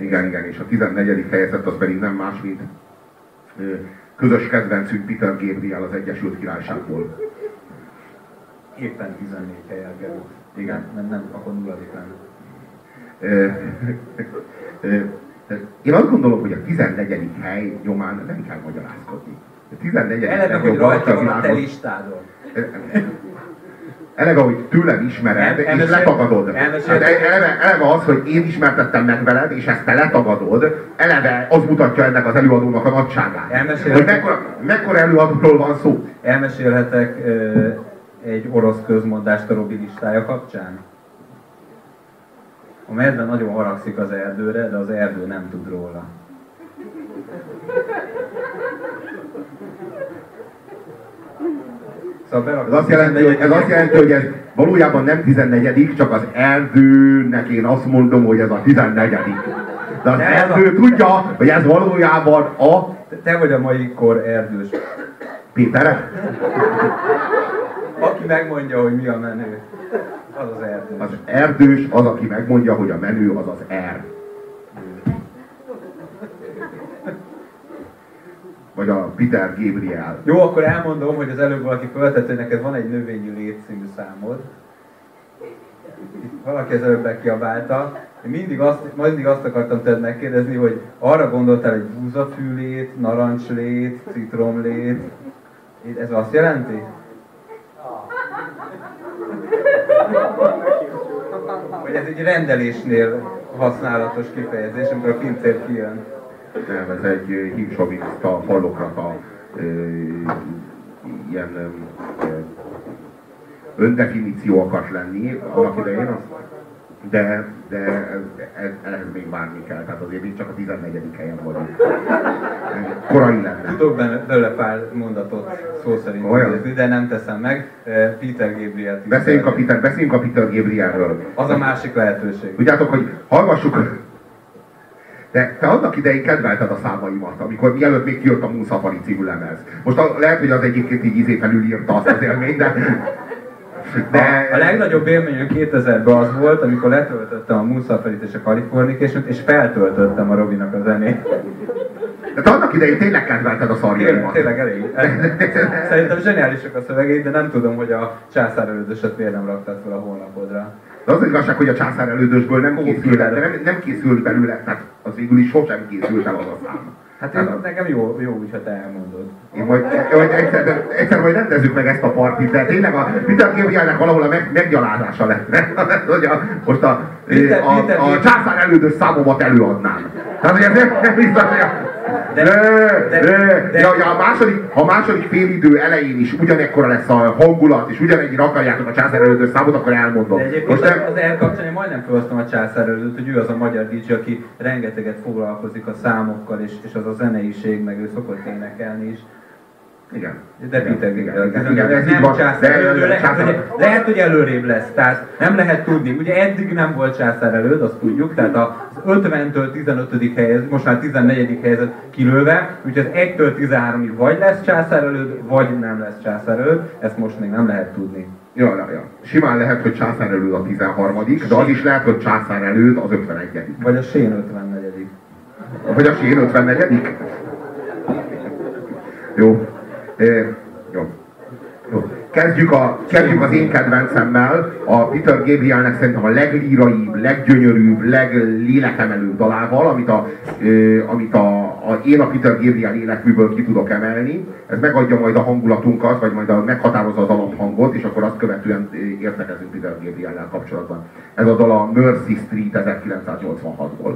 Igen, igen, és a 14. fejezet az pedig nem más, mint közös kedvencünk Peter Gabriel az Egyesült Királyságból. Éppen 14 helyen került. Igen. Nem, nem, akkor nulladik lenne. Én azt gondolom, hogy a 14. hely nyomán nem kell magyarázkodni. A 14. Eleve, hogy rajta van a te listádon. Eleve, hogy tőlem ismered, el, és letagadod. Hát eleve, eleve az, hogy én ismertettem meg veled, és ezt te letagadod, eleve az mutatja ennek az előadónak a nagyságát. Hogy mekkora, mekkora előadóról van szó. Elmesélhetek ö, egy orosz közmondást a Robi listája kapcsán? A medve nagyon haragszik az erdőre, de az erdő nem tud róla. Ez azt, jelenti, hogy, ez azt jelenti, hogy ez valójában nem 14 csak az erdőnek én azt mondom, hogy ez a 14 De az a... tudja, hogy ez valójában a... Te vagy a mai kor erdős. Péter? Aki megmondja, hogy mi a menő, az az erdős. Az erdős az, aki megmondja, hogy a menő az az er. Vagy a Peter Gabriel. Jó, akkor elmondom, hogy az előbb valaki feltett, hogy neked van egy növényi létszínű számod. Valaki az előbb megkiabálta. Én mindig azt, mindig azt akartam tőled megkérdezni, hogy arra gondoltál, hogy búzafűlét, narancslét, citromlét. Ez azt jelenti? Vagy ez egy rendelésnél használatos kifejezés, amikor a pincér kijön ez egy hívsoviniszta, fallokrata ilyen öndefiníció akart lenni annak idején, de, de ez, ez, ehhez még várni kell, tehát azért még csak a 14. helyen vagyunk. Korai lenne. Tudok belőle pár mondatot szó szerint Olyan? de nem teszem meg. Peter Gabriel. Beszéljünk a Peter, beszéljünk a Peter Gabrielről. Az a másik lehetőség. Tudjátok, hogy hallgassuk, de te annak idején kedvelted a számaimat, amikor mielőtt még kijött a Moon című lemez. Most a, lehet, hogy az egyébként így izé felülírta azt az élményt, de... de... A, a legnagyobb élményem 2000-ben az volt, amikor letöltöttem a Moon és a californication és feltöltöttem a Robinak a zenét. De annak idején tényleg kedvelted a szarjaimat. Tényleg, elég. Szerintem zseniálisak a szövegei, de nem tudom, hogy a császár miért nem raktad fel a honlapodra. De az, az igazság, hogy a császár elődösből nem készült, de nem, nem készült belőle, tehát az végül is sosem készült el az a szám. Hát én, hát, nekem jó, jó ha te elmondod. Én majd, majd egyszer, egyszer majd rendezzük meg ezt a partit, de tényleg a Peter Gabrielnek valahol a meg, meggyalázása lenne. hogy a, most a, a, a, a császár elődös számomat előadnám. Tehát, hogy ez nem, nem biztos, hogy a, de, de, de, de, ja, ja, a második, a második félidő elején is ugyanekkora lesz a hangulat, és ugyanennyire akarjátok a császár elődös számot, akkor elmondom. De egyébként Most az, az elkapcsolni majdnem felhoztam a császár elődöt, hogy ő az a magyar DJ, aki rengeteget foglalkozik a számokkal, és, és az a zeneiség, meg ő szokott énekelni is. Igen. De Peter igen, igen, igen, ez nem császár elő, lehet, hogy, lehet, hogy előrébb lesz, tehát nem lehet tudni. Ugye eddig nem volt császár előd, azt tudjuk, tehát az 50-től 15. helyez, most már 14. helyezett kilőve, úgyhogy az 1-től 13-ig vagy lesz császár előd, vagy nem lesz császár előd, ezt most még nem lehet tudni. Ja, ja, ja. Simán lehet, hogy császár előd a 13 de az is lehet, hogy császár előd az 51 Vagy a Sén 54 Vagy a Sén 54 Jó. Jó. Jó. Kezdjük, a, kezdjük az én kedvencemmel, a Peter Gabrielnek szerintem a leglíraibb, leggyönyörűbb, leglélekemelőbb dalával, amit, a, amit a, a, én a Peter Gabriel életműből ki tudok emelni. Ez megadja majd a hangulatunkat, vagy majd a, meghatározza az alaphangot, és akkor azt követően értekezünk Peter Gabriel kapcsolatban. Ez a dal a Mercy Street 1986-ból.